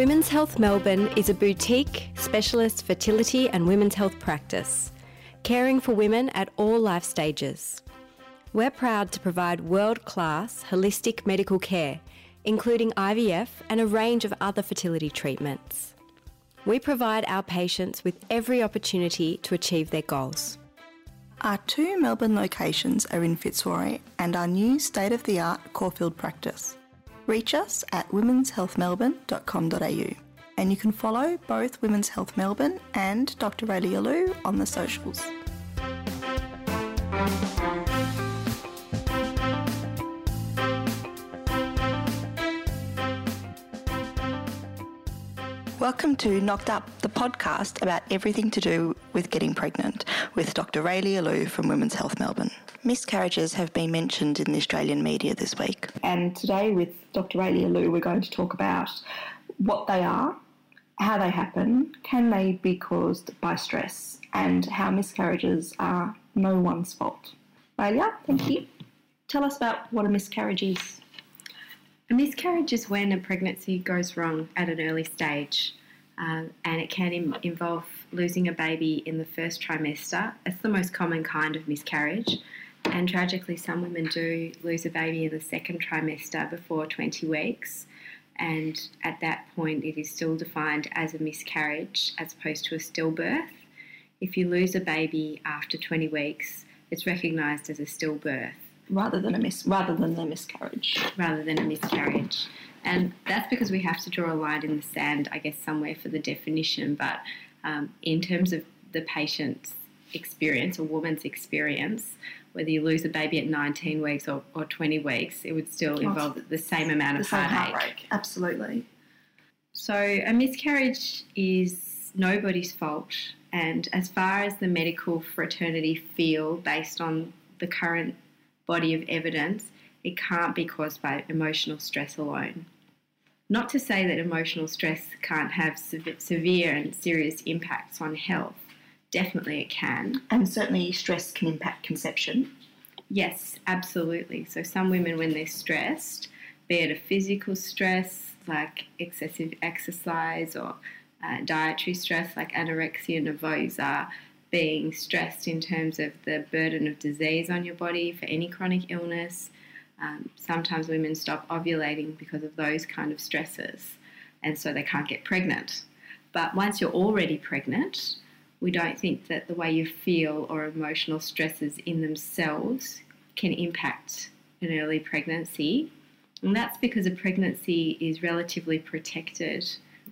Women's Health Melbourne is a boutique, specialist fertility and women's health practice, caring for women at all life stages. We're proud to provide world class, holistic medical care, including IVF and a range of other fertility treatments. We provide our patients with every opportunity to achieve their goals. Our two Melbourne locations are in Fitzroy and our new state of the art Caulfield practice. Reach us at womenshealthmelbourne.com.au and you can follow both Women's Health Melbourne and Dr. Raelia Lew on the socials. Welcome to Knocked Up, the podcast about everything to do with getting pregnant, with Dr. Raelia Lew from Women's Health Melbourne. Miscarriages have been mentioned in the Australian media this week. And today, with Dr. Raelia Lew, we're going to talk about what they are, how they happen, can they be caused by stress, and how miscarriages are no one's fault. Raelia, thank you. Tell us about what a miscarriage is. A miscarriage is when a pregnancy goes wrong at an early stage, uh, and it can Im- involve losing a baby in the first trimester. It's the most common kind of miscarriage, and tragically, some women do lose a baby in the second trimester before 20 weeks, and at that point, it is still defined as a miscarriage as opposed to a stillbirth. If you lose a baby after 20 weeks, it's recognised as a stillbirth rather than a mis- rather than a miscarriage. Rather than a miscarriage. And that's because we have to draw a line in the sand, I guess, somewhere for the definition. But um, in terms of the patient's experience, a woman's experience, whether you lose a baby at 19 weeks or, or 20 weeks, it would still involve oh, the same amount of heartache. heartbreak. Absolutely. So a miscarriage is nobody's fault. And as far as the medical fraternity feel, based on the current body of evidence, it can't be caused by emotional stress alone. Not to say that emotional stress can't have severe and serious impacts on health. Definitely it can. And certainly stress can impact conception. Yes, absolutely. So some women, when they're stressed, be it a physical stress like excessive exercise or uh, dietary stress like anorexia nervosa, being stressed in terms of the burden of disease on your body for any chronic illness. Um, sometimes women stop ovulating because of those kind of stresses, and so they can't get pregnant. But once you're already pregnant, we don't think that the way you feel or emotional stresses in themselves can impact an early pregnancy. And that's because a pregnancy is relatively protected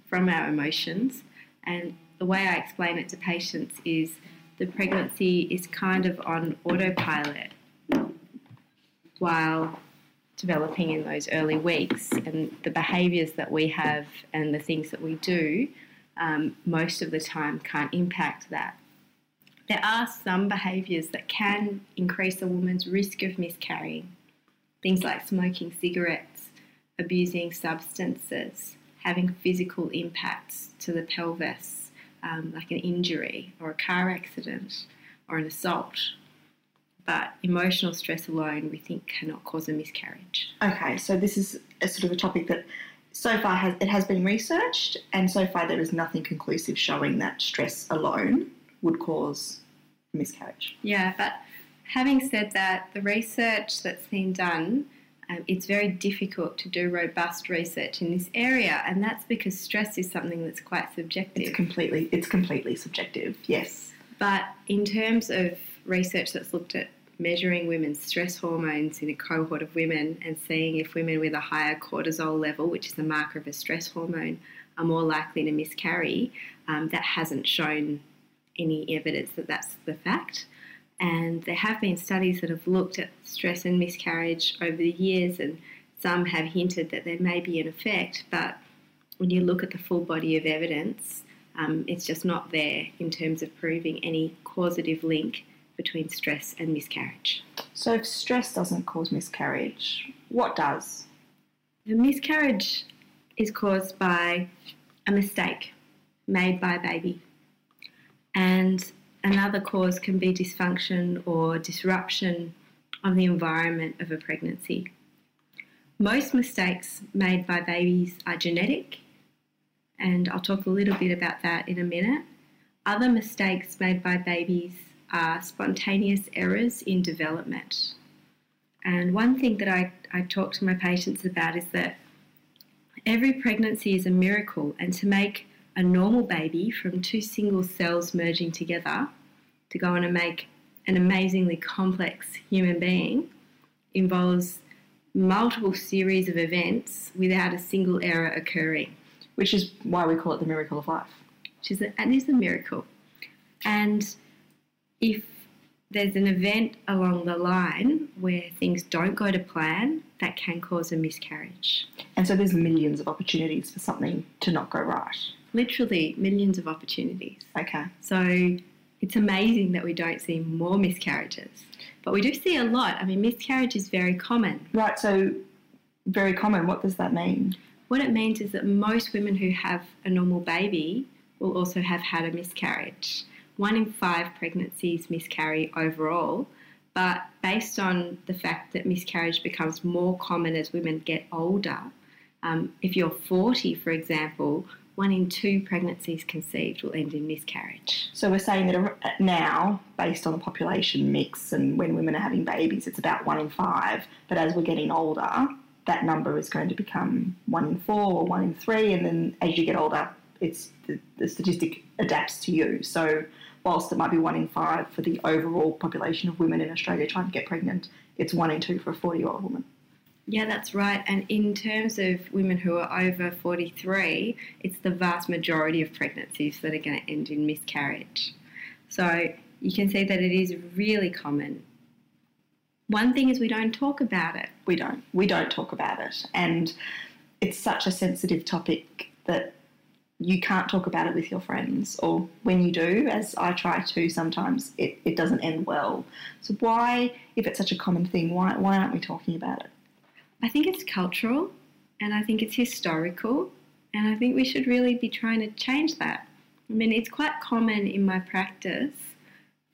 from our emotions. And the way I explain it to patients is the pregnancy is kind of on autopilot while developing in those early weeks. And the behaviours that we have and the things that we do um, most of the time can't impact that. There are some behaviours that can increase a woman's risk of miscarrying. Things like smoking cigarettes, abusing substances, having physical impacts to the pelvis, um, like an injury or a car accident or an assault. But emotional stress alone, we think, cannot cause a miscarriage. Okay, so this is a sort of a topic that so far has it has been researched, and so far there is nothing conclusive showing that stress alone would cause miscarriage. Yeah, but having said that, the research that's been done um, it's very difficult to do robust research in this area, and that's because stress is something that's quite subjective. It's completely, it's completely subjective. Yes. But in terms of research that's looked at measuring women's stress hormones in a cohort of women and seeing if women with a higher cortisol level, which is a marker of a stress hormone, are more likely to miscarry, um, that hasn't shown any evidence that that's the fact. And there have been studies that have looked at stress and miscarriage over the years, and some have hinted that there may be an effect, but when you look at the full body of evidence, um, it's just not there in terms of proving any causative link between stress and miscarriage. So, if stress doesn't cause miscarriage, what does? The miscarriage is caused by a mistake made by a baby. And Another cause can be dysfunction or disruption of the environment of a pregnancy. Most mistakes made by babies are genetic, and I'll talk a little bit about that in a minute. Other mistakes made by babies are spontaneous errors in development. And one thing that I, I talk to my patients about is that every pregnancy is a miracle, and to make a normal baby from two single cells merging together to go on and make an amazingly complex human being involves multiple series of events without a single error occurring. Which is why we call it the miracle of life. Which is a, and is a miracle. And if there's an event along the line where things don't go to plan, that can cause a miscarriage. And so there's millions of opportunities for something to not go right. Literally millions of opportunities. Okay. So it's amazing that we don't see more miscarriages. But we do see a lot. I mean, miscarriage is very common. Right, so very common. What does that mean? What it means is that most women who have a normal baby will also have had a miscarriage. One in five pregnancies miscarry overall, but based on the fact that miscarriage becomes more common as women get older, um, if you're 40, for example, one in two pregnancies conceived will end in miscarriage. So we're saying that now, based on the population mix and when women are having babies, it's about one in five. But as we're getting older, that number is going to become one in four or one in three, and then as you get older, it's the, the statistic adapts to you. So whilst it might be one in five for the overall population of women in Australia trying to get pregnant, it's one in two for a 40 year old woman. Yeah, that's right. And in terms of women who are over 43, it's the vast majority of pregnancies that are going to end in miscarriage. So you can see that it is really common. One thing is we don't talk about it. We don't. We don't talk about it. And it's such a sensitive topic that you can't talk about it with your friends, or when you do, as I try to sometimes, it, it doesn't end well. So, why, if it's such a common thing, why, why aren't we talking about it? I think it's cultural and I think it's historical, and I think we should really be trying to change that. I mean, it's quite common in my practice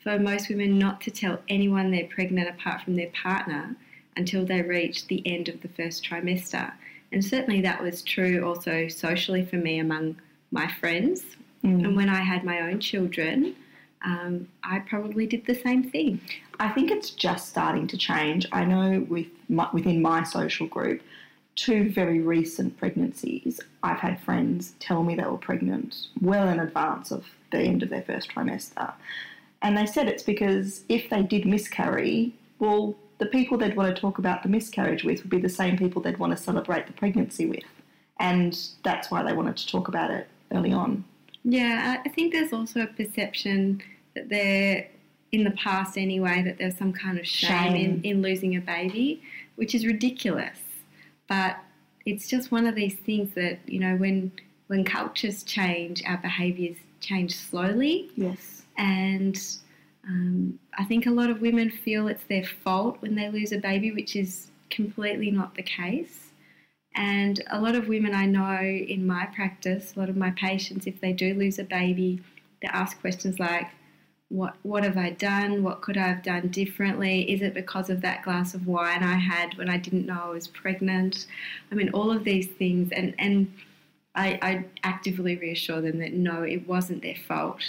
for most women not to tell anyone they're pregnant apart from their partner until they reach the end of the first trimester. And certainly that was true also socially for me among my friends. Mm. And when I had my own children, um, I probably did the same thing. I think it's just starting to change. I know with my, within my social group, two very recent pregnancies, I've had friends tell me they were pregnant well in advance of the end of their first trimester. And they said it's because if they did miscarry, well, the people they'd want to talk about the miscarriage with would be the same people they'd want to celebrate the pregnancy with. And that's why they wanted to talk about it early on. Yeah, I think there's also a perception that there, in the past anyway, that there's some kind of shame, shame. In, in losing a baby, which is ridiculous. But it's just one of these things that, you know, when when cultures change, our behaviours change slowly. Yes. And um, I think a lot of women feel it's their fault when they lose a baby, which is completely not the case. And a lot of women I know in my practice, a lot of my patients, if they do lose a baby, they ask questions like, what what have I done? What could I have done differently? Is it because of that glass of wine I had when I didn't know I was pregnant? I mean, all of these things, and and I, I actively reassure them that no, it wasn't their fault.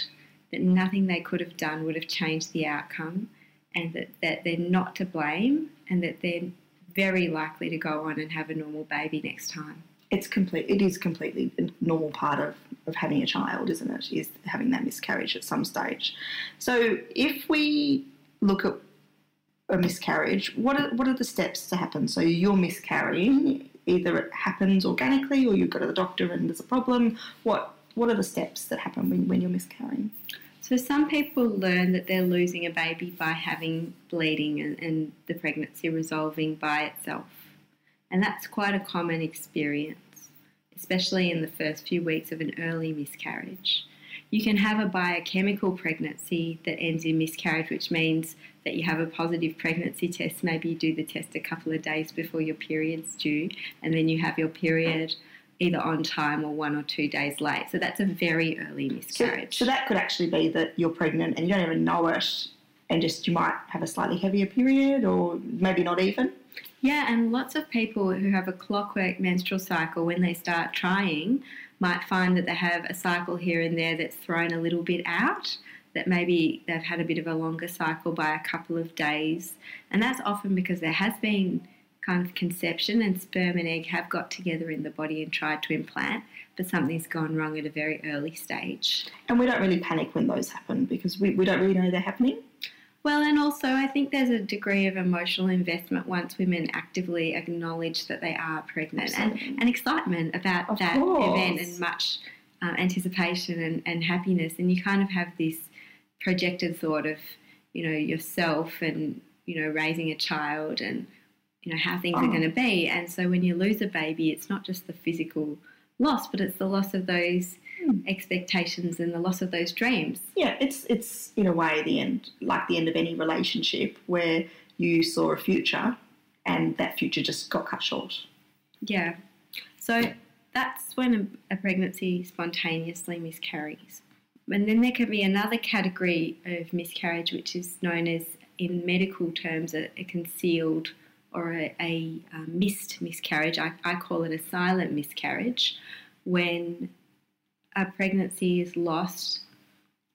That nothing they could have done would have changed the outcome, and that, that they're not to blame, and that they're very likely to go on and have a normal baby next time it's complete. It is completely a normal part of, of having a child, isn't it? Is having that miscarriage at some stage. So if we look at a miscarriage, what are what are the steps to happen? So you're miscarrying. Either it happens organically, or you go to the doctor and there's a problem. What what are the steps that happen when, when you're miscarrying? So some people learn that they're losing a baby by having bleeding and, and the pregnancy resolving by itself. And that's quite a common experience, especially in the first few weeks of an early miscarriage. You can have a biochemical pregnancy that ends in miscarriage, which means that you have a positive pregnancy test. Maybe you do the test a couple of days before your period's due, and then you have your period either on time or one or two days late. So that's a very early miscarriage. So, so that could actually be that you're pregnant and you don't even know it, and just you might have a slightly heavier period, or maybe not even. Yeah, and lots of people who have a clockwork menstrual cycle, when they start trying, might find that they have a cycle here and there that's thrown a little bit out, that maybe they've had a bit of a longer cycle by a couple of days. And that's often because there has been kind of conception and sperm and egg have got together in the body and tried to implant, but something's gone wrong at a very early stage. And we don't really panic when those happen because we, we don't really know they're happening. Well, and also I think there's a degree of emotional investment once women actively acknowledge that they are pregnant and, and excitement about Of that course. event and much uh, anticipation and, and happiness. And you kind of have this projected thought of, you know, yourself and, you know, raising a child and, you know, how things are Oh. going to be. And so when you lose a baby, it's not just the physical loss, but it's the loss of those Hmm. expectations and the loss of those dreams. Yeah, it's it's in a way the end, like the end of any relationship where you saw a future and that future just got cut short. Yeah. So that's when a, a pregnancy spontaneously miscarries. And then there can be another category of miscarriage, which is known as, in medical terms, a, a concealed or a, a, um, missed miscarriage. I, I call it a silent miscarriage, when a pregnancy is lost,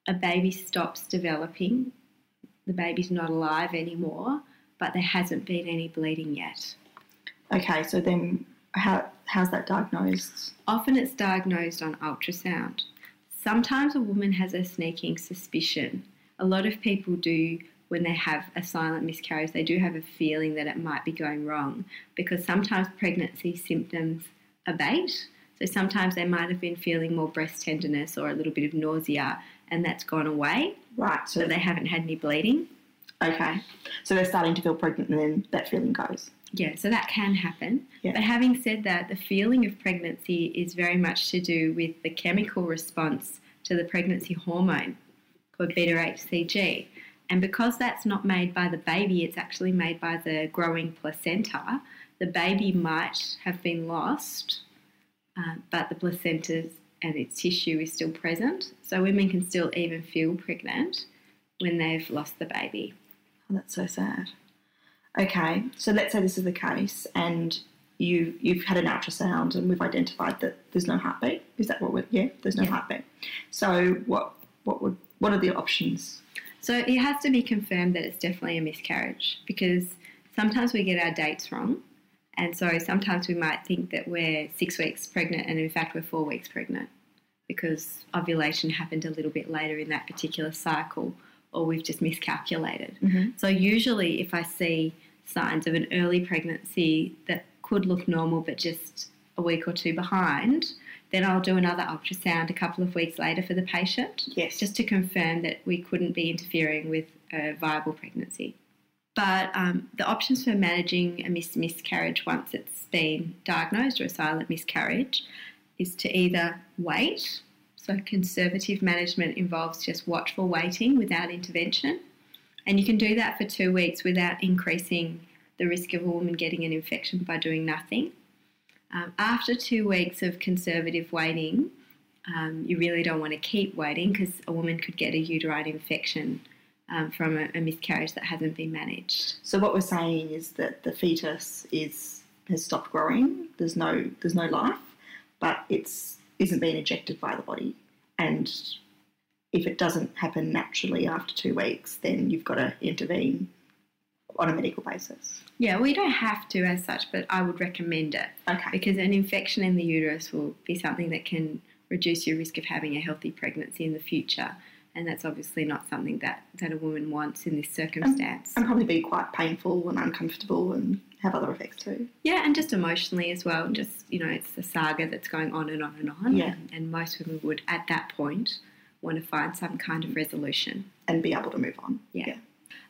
a baby stops developing, the baby's not alive anymore, but there hasn't been any bleeding yet. Okay, so then how how's that diagnosed? Often it's diagnosed on ultrasound. Sometimes a woman has a sneaking suspicion. A lot of people do when they have a silent miscarriage, they do have a feeling that it might be going wrong because sometimes pregnancy symptoms abate. So sometimes they might have been feeling more breast tenderness or a little bit of nausea and that's gone away, Right, so but they haven't had any bleeding. okay, so they're starting to feel pregnant and then that feeling goes. Yeah, so that can happen. Yeah. But having said that, the feeling of pregnancy is very much to do with the chemical response to the pregnancy hormone called beta HCG. And because that's not made by the baby, it's actually made by the growing placenta, the baby might have been lost, uh, but the placenta and its tissue is still present. So women can still even feel pregnant when they've lost the baby. Oh, that's so sad. Okay, so let's say this is the case, and you you've had an ultrasound, and we've identified that there's no heartbeat. Is that what we're? Yeah, there's no Yeah. heartbeat. So what what would what are the options? So it has to be confirmed that it's definitely a miscarriage because sometimes we get our dates wrong. And so sometimes we might think that we're six weeks pregnant and in fact we're four weeks pregnant because ovulation happened a little bit later in that particular cycle or we've just miscalculated. Mhm. So usually if I see signs of an early pregnancy that could look normal but just a week or two behind, then I'll do another ultrasound a couple of weeks later for the patient Yes. just to confirm that we couldn't be interfering with a viable pregnancy. But um, the options for managing a mis- miscarriage once it's been diagnosed or a silent miscarriage is to either wait. So, conservative management involves just watchful waiting without intervention. And you can do that for two weeks without increasing the risk of a woman getting an infection by doing nothing. Um, after two weeks of conservative waiting, um, you really don't want to keep waiting because a woman could get a uterine infection um, from a, a miscarriage that hasn't been managed. So what we're saying is that the fetus is has stopped growing. There's no there's no life, but it's isn't being ejected by the body. And if it doesn't happen naturally after two weeks, then you've got to intervene on a medical basis. Yeah, we don't have to as such, but I would recommend it Okay. because an infection in the uterus will be something that can reduce your risk of having a healthy pregnancy in the future. And that's obviously not something that, that a woman wants in this circumstance. And probably be quite painful and uncomfortable and have other effects too. Yeah, and just emotionally as well. And just, you know, it's a saga that's going on and on and on. Yeah. And, and most women would, at that point, want to find some kind of resolution. And be able to move on. Yeah.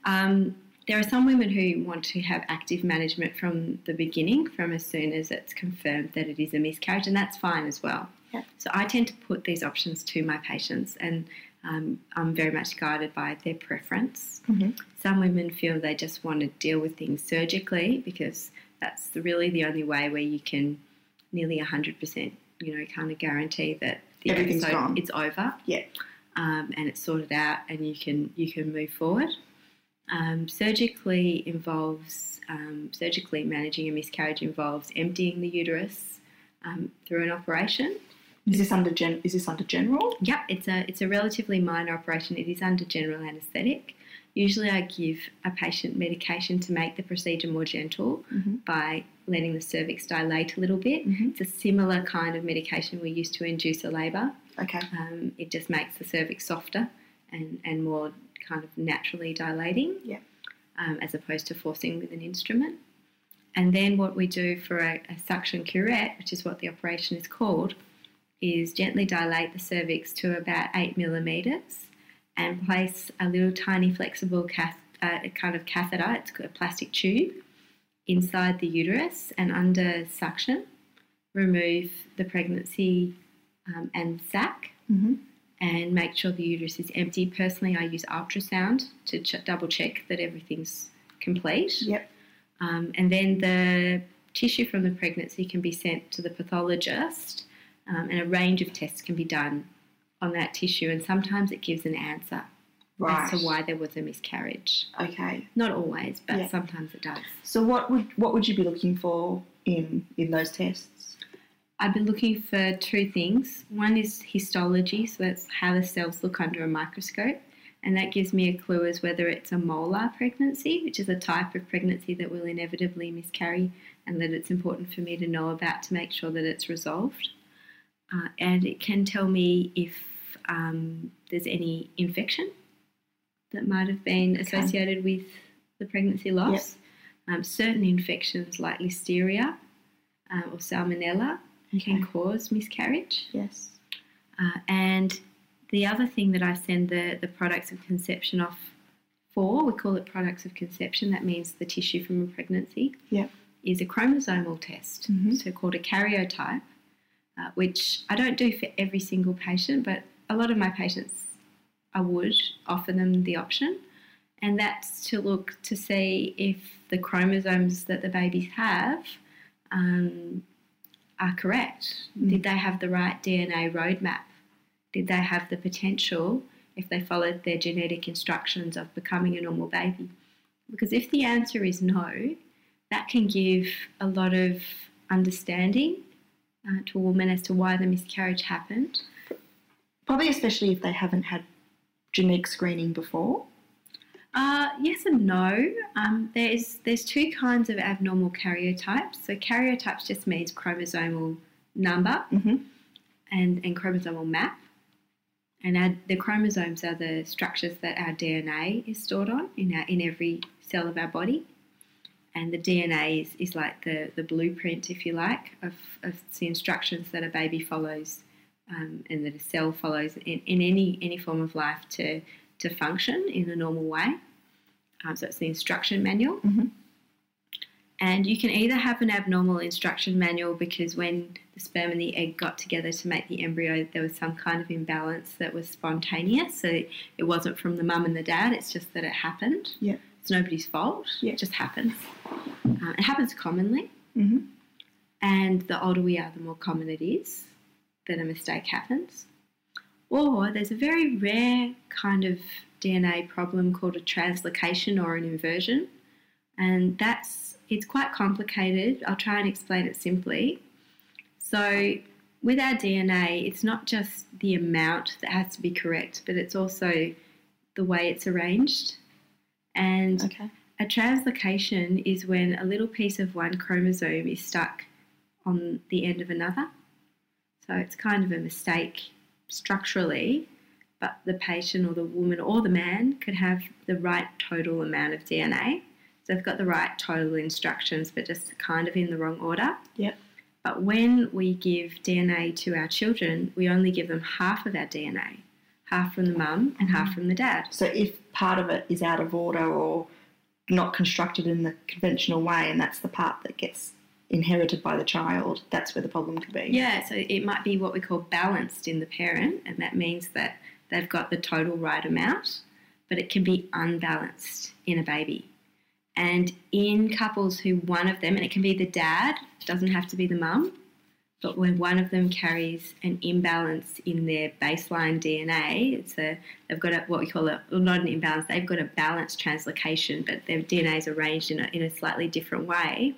Um, there are some women who want to have active management from the beginning, from as soon as it's confirmed that it is a miscarriage, and that's fine as well. Yeah. So I tend to put these options to my patients, and um, I'm very much guided by their preference. Mhm. Some women feel they just want to deal with things surgically because that's really the only way where you can nearly 100%, you know, kind of guarantee that the Everything's episode gone. it's over Yeah. um, and it's sorted out and you can you can move forward. Um, surgically involves um, surgically managing a miscarriage involves emptying the uterus um, through an operation, Is this under gen- is this under general? Yep, it's a it's a relatively minor operation. It is under general anaesthetic. Usually, I give a patient medication to make the procedure more gentle Mm-hmm. by letting the cervix dilate a little bit. Mhm. It's a similar kind of medication we use to induce a labour. Okay. Um, it just makes the cervix softer and, and more kind of naturally dilating, Yeah. um, as opposed to forcing with an instrument. And then what we do for a, a suction curette, which is what the operation is called, is gently dilate the cervix to about eight millimeters and place a little tiny flexible cath- uh, kind of catheter, it's a plastic tube, inside the uterus and under suction, remove the pregnancy um, and sac Mm-hmm. And make sure the uterus is empty. Personally, I use ultrasound to ch- double check that everything's complete. Yep. Um, and then the tissue from the pregnancy can be sent to the pathologist, um, and a range of tests can be done on that tissue. And sometimes it gives an answer Right. as to why there was a miscarriage. Okay. Not always, but Yeah. sometimes it does. So what would what would you be looking for in in those tests? I've been looking for two things. One is histology, so that's how the cells look under a microscope, and that gives me a clue as whether it's a molar pregnancy, which is a type of pregnancy that will inevitably miscarry, and that it's important for me to know about to make sure that it's resolved. Uh, and it can tell me if um, there's any infection that might have been Okay. associated with the pregnancy loss. Um, certain infections like listeria uh, or salmonella can cause miscarriage. Yes. Uh, and the other thing that I send the, the products of conception off for, we call it products of conception, that means the tissue from a pregnancy, Yeah. is a chromosomal test, Mhm. so called a karyotype, uh, which I don't do for every single patient, but a lot of my patients I would offer them the option. And that's to look to see if the chromosomes that the babies have um, are correct. Mm. Did they have the right DNA roadmap? Did they have the potential, if they followed their genetic instructions, of becoming a normal baby? Because if the answer is no, that can give a lot of understanding uh, to a woman as to why the miscarriage happened. Probably especially if they haven't had genetic screening before. Uh, yes and no. Um, there's there's two kinds of abnormal karyotypes. So karyotypes just means chromosomal number Mm-hmm. and, and chromosomal map. And our, the chromosomes are the structures that our DNA is stored on in our, in every cell of our body. And the DNA is, is like the, the blueprint, if you like, of, of the instructions that a baby follows um, and that a cell follows in, in any, any form of life to, to function in a normal way. Um, so it's the instruction manual. Mhm. And you can either have an abnormal instruction manual because when the sperm and the egg got together to make the embryo, there was some kind of imbalance that was spontaneous. So it wasn't from the mum and the dad, it's just that it happened. Yeah. It's nobody's fault, Yeah. it just happens. Uh, it happens commonly. Mm-hmm. And the older we are, the more common it is that a mistake happens. Or there's a very rare kind of DNA problem called a translocation or an inversion. And that's, it's quite complicated. I'll try and explain it simply. So, with our DNA, it's not just the amount that has to be correct, but it's also the way it's arranged. And Okay. a translocation is when a little piece of one chromosome is stuck on the end of another. So it's kind of a mistake structurally, but the patient or the woman or the man could have the right total amount of DNA. So they've got the right total instructions, but just kind of in the wrong order. Yep. But when we give DNA to our children, we only give them half of our DNA half from the mum and half mm-hmm. from the dad. So if part of it is out of order or not constructed in the conventional way, and that's the part that gets inherited by the child, that's where the problem could be. Yeah, so it might be what we call balanced in the parent, and that means that they've got the total right amount, but it can be unbalanced in a baby. And in couples who one of them, and it can be the dad, doesn't have to be the mum, but when one of them carries an imbalance in their baseline DNA, it's a they've got a, what we call a well, not an imbalance, they've got a balanced translocation, but their DNA is arranged in a, in a slightly different way.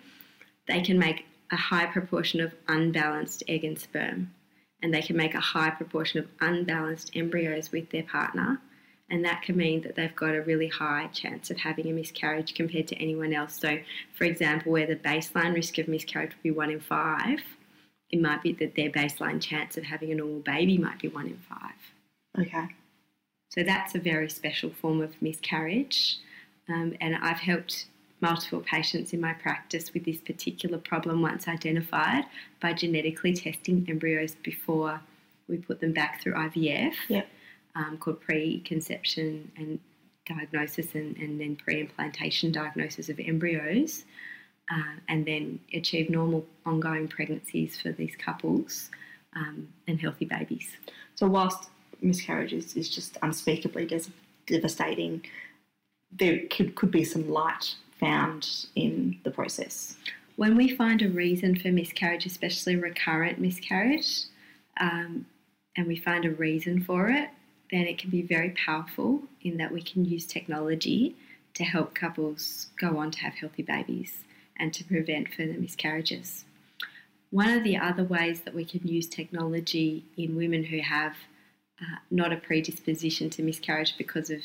They can make a high proportion of unbalanced egg and sperm, and they can make a high proportion of unbalanced embryos with their partner. And that can mean that they've got a really high chance of having a miscarriage compared to anyone else. So, for example, where the baseline risk of miscarriage would be one in five, it might be that their baseline chance of having a normal baby might be one in five. Okay. So that's a very special form of miscarriage. Um, and I've helped multiple patients in my practice with this particular problem once identified by genetically testing embryos before we put them back through IVF, Yep. um, called preconception and diagnosis and, and then pre implantation diagnosis of embryos, uh, and then achieve normal ongoing pregnancies for these couples um, and healthy babies. So whilst miscarriage is, is just unspeakably devastating, there could, could be some light found in the process. When we find a reason for miscarriage, especially recurrent miscarriage, um, and we find a reason for it, then it can be very powerful in that we can use technology to help couples go on to have healthy babies and to prevent further miscarriages. One of the other ways that we can use technology in women who have uh, not a predisposition to miscarriage because of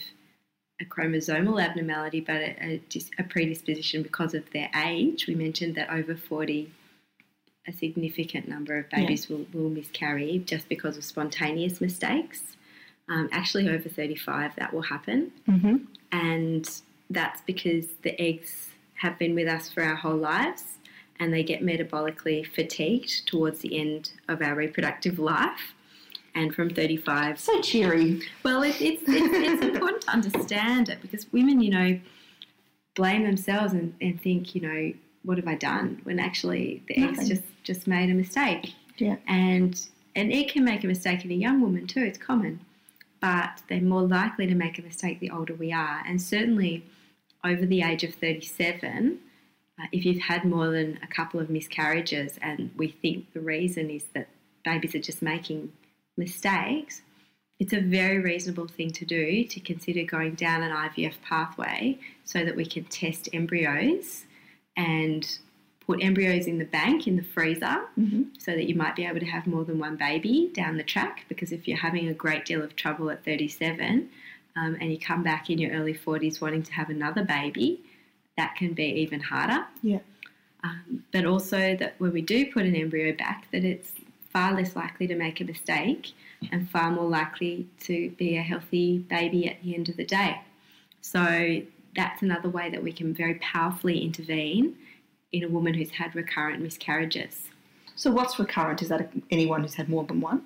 a chromosomal abnormality, but a, a, a predisposition because of their age. We mentioned that over 40, a significant number of babies will, will miscarry just because of spontaneous mistakes. Um, actually, over 35, that will happen. Mm-hmm. And that's because the eggs have been with us for our whole lives and they get metabolically fatigued towards the end of our reproductive life. And from 35 So cheery. well, it, it's, it's, it's important to understand it because women, you know, blame themselves and, and think, you know, what have I done? When actually the Nothing. egg's just, just made a mistake. Yeah. And an egg can make a mistake in a young woman too, it's common. But they're more likely to make a mistake the older we are. And certainly over the age of 37, uh, if you've had more than a couple of miscarriages and we think the reason is that babies are just making mistakes, it's a very reasonable thing to do to consider going down an IVF pathway so that we can test embryos and put embryos in the bank in the freezer Mm-hmm. so that you might be able to have more than one baby down the track. Because if you're having a great deal of trouble at 37 um, and you come back in your early 40s wanting to have another baby, that can be even harder. Yeah. Um, but also that when we do put an embryo back, that it's far less likely to make a mistake and far more likely to be a healthy baby at the end of the day. So that's another way that we can very powerfully intervene in a woman who's had recurrent miscarriages. So what's recurrent? Is that anyone who's had more than one?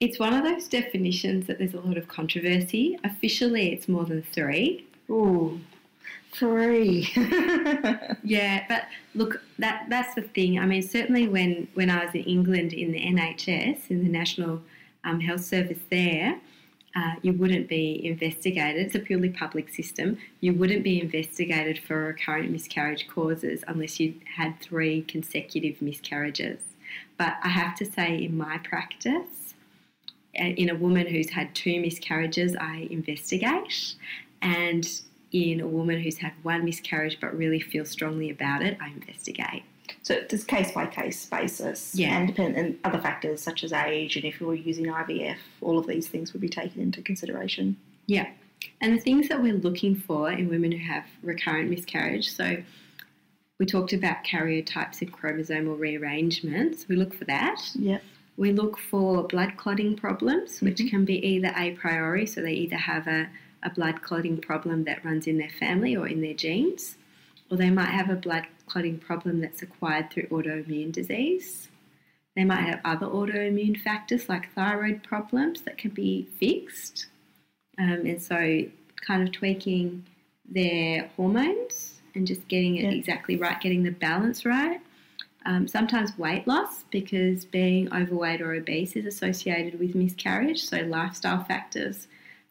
It's one of those definitions that there's a lot of controversy. Officially, it's more than three. Ooh, three. Yeah, but look, that that's the thing. I mean, certainly when when I was in England in the NHS in the National um, Health Service there, uh, you wouldn't be investigated. It's a purely public system. You wouldn't be investigated for recurrent miscarriage causes unless you had three consecutive miscarriages. But I have to say, in my practice, uh, in a woman who's had two miscarriages, I investigate, and in a woman who's had one miscarriage but really feels strongly about it, I investigate. so it's case by case basis. Yeah. And depend and other factors such as age and if you were using IVF, all of these things would be taken into consideration. Yeah. And the things that we're looking for in women who have recurrent miscarriage, so we talked about karyotypes and chromosomal rearrangements. We look for that. Yep. We look for blood clotting problems, which Mhm. can be either a priori, so they either have a, a blood clotting problem that runs in their family or in their genes, or they might have a blood clotting problem that's acquired through autoimmune disease. They might have other autoimmune factors like thyroid problems that can be fixed. Um, and so, kind of tweaking their hormones and just getting it Yeah. exactly right, getting the balance right. Um, sometimes weight loss because being overweight or obese is associated with miscarriage. So, lifestyle factors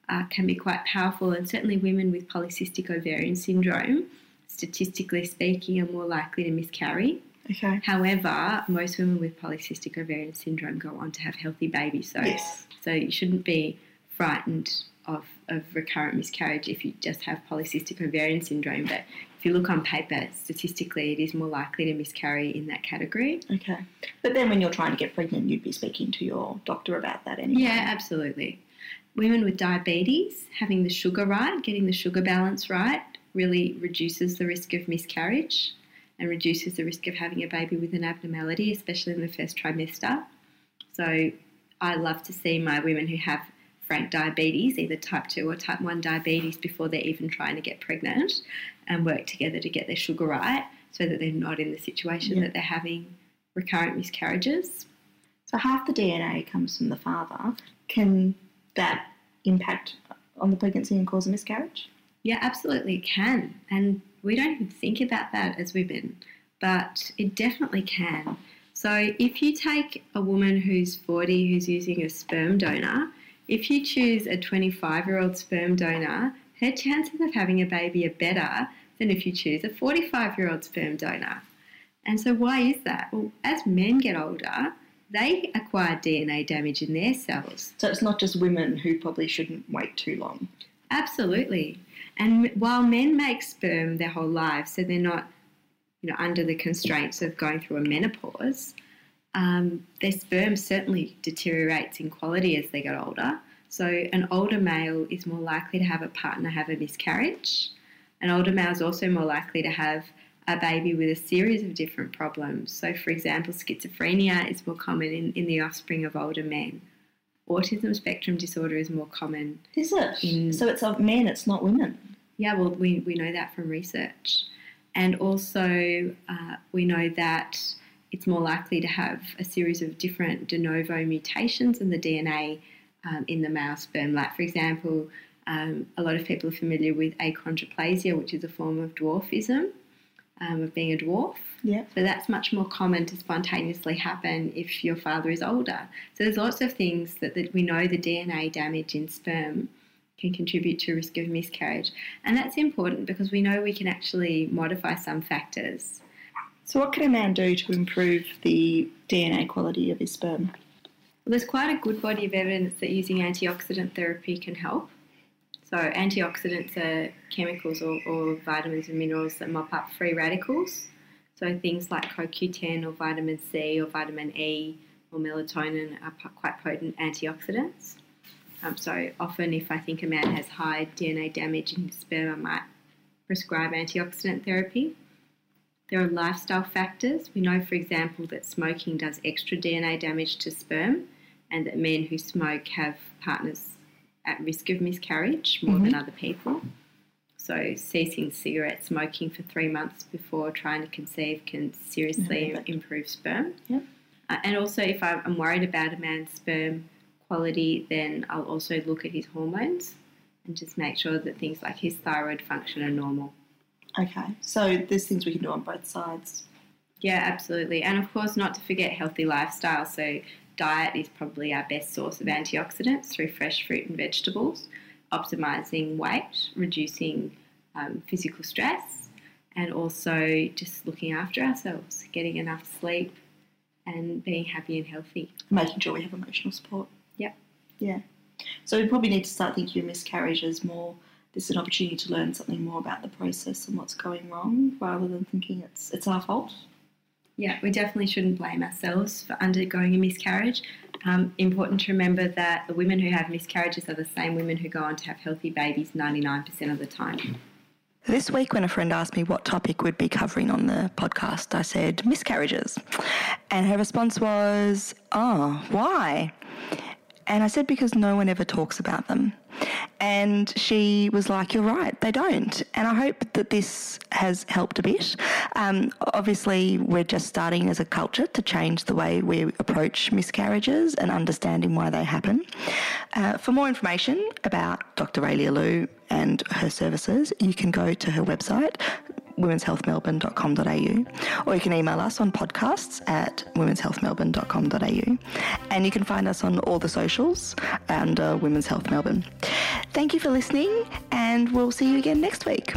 uh, can be quite powerful, and certainly women with polycystic ovarian syndrome, statistically speaking, are more likely to miscarry. Okay. However, most women with polycystic ovarian syndrome go on to have healthy babies. So, Yes. so you shouldn't be frightened of, of recurrent miscarriage if you just have polycystic ovarian syndrome. But if you look on paper, statistically, it is more likely to miscarry in that category. Okay. But then when you're trying to get pregnant, you'd be speaking to your doctor about that anyway. Yeah, absolutely. Women with diabetes, having the sugar right, getting the sugar balance right, really reduces the risk of miscarriage and reduces the risk of having a baby with an abnormality, especially in the first trimester. So I love to see my women who have frank diabetes, either type 2 or type 1 diabetes, before they're even trying to get pregnant and work together to get their sugar right so that they're not in the situation yeah. that they're having recurrent miscarriages. So half the DNA comes from the father. Can that impact on the pregnancy and cause a miscarriage? Yeah, absolutely it can. And we don't even think about that as women, but it definitely can. So if you take a woman who's 40 who's using a sperm donor, if you choose a 25 year old sperm donor, her chances of having a baby are better than if you choose a 45 year old sperm donor. And so, why is that? Well, as men get older, they acquire DNA damage in their cells. So, it's not just women who probably shouldn't wait too long. Absolutely. And while men make sperm their whole lives, so they're not, you know, under the constraints of going through a menopause, um, their sperm certainly deteriorates in quality as they get older. So an older male is more likely to have a partner have a miscarriage. An older male is also more likely to have a baby with a series of different problems. So, for example, schizophrenia is more common in, in the offspring of older men autism spectrum disorder is more common. Is it? In, so it's of men, it's not women. Yeah, well, we, we know that from research. And also, uh, we know that it's more likely to have a series of different de novo mutations in the DNA um, in the male sperm. Like, for example, um, a lot of people are familiar with achondroplasia, which is a form of dwarfism, um, of being a dwarf. Yeah. So that's much more common to spontaneously happen if your father is older. So there's lots of things that, that we know the DNA damage in sperm can contribute to risk of miscarriage. And that's important because we know we can actually modify some factors. So what can a man do to improve the DNA quality of his sperm? Well, there's quite a good body of evidence that using antioxidant therapy can help. So, antioxidants are chemicals or, or, vitamins and minerals that mop up free radicals. So, things like CoQ10 or vitamin C or vitamin E or melatonin are quite potent antioxidants. Um, so, often if I think a man has high DNA damage in his sperm, I might prescribe antioxidant therapy. There are lifestyle factors. We know, for example, that smoking does extra DNA damage to sperm, and that men who smoke have partners at risk of miscarriage more mm-hmm. than other people. So, ceasing cigarette smoking for three months before trying to conceive can seriously mm-hmm. improve sperm. Yep. Uh, and also, if I'm worried about a man's sperm quality, then I'll also look at his hormones and just make sure that things like his thyroid function are normal. Okay, so there's things we can do on both sides. Yeah, absolutely. And of course, not to forget healthy lifestyle. So, diet is probably our best source of antioxidants through fresh fruit and vegetables, optimizing weight, reducing um, physical stress, and also just looking after ourselves, getting enough sleep, and being happy and healthy. Making sure we have emotional support. Yep. Yeah. So we probably need to start thinking of miscarriages more. This is an opportunity to learn something more about the process and what's going wrong, rather than thinking it's it's our fault. Yeah, we definitely shouldn't blame ourselves for undergoing a miscarriage. Um, important to remember that the women who have miscarriages are the same women who go on to have healthy babies 99% of the time. This week, when a friend asked me what topic we'd be covering on the podcast, I said miscarriages. And her response was, Oh, why? And I said, Because no one ever talks about them. And she was like, You're right, they don't. And I hope that this has helped a bit. Um, obviously, we're just starting as a culture to change the way we approach miscarriages and understanding why they happen. Uh, for more information about Dr. Raelia Lew and her services, you can go to her website, womenshealthmelbourne.com.au, or you can email us on podcasts at womenshealthmelbourne.com.au. And you can find us on all the socials uh, Women's Health Melbourne. Thank you for listening, and we'll see you again next week.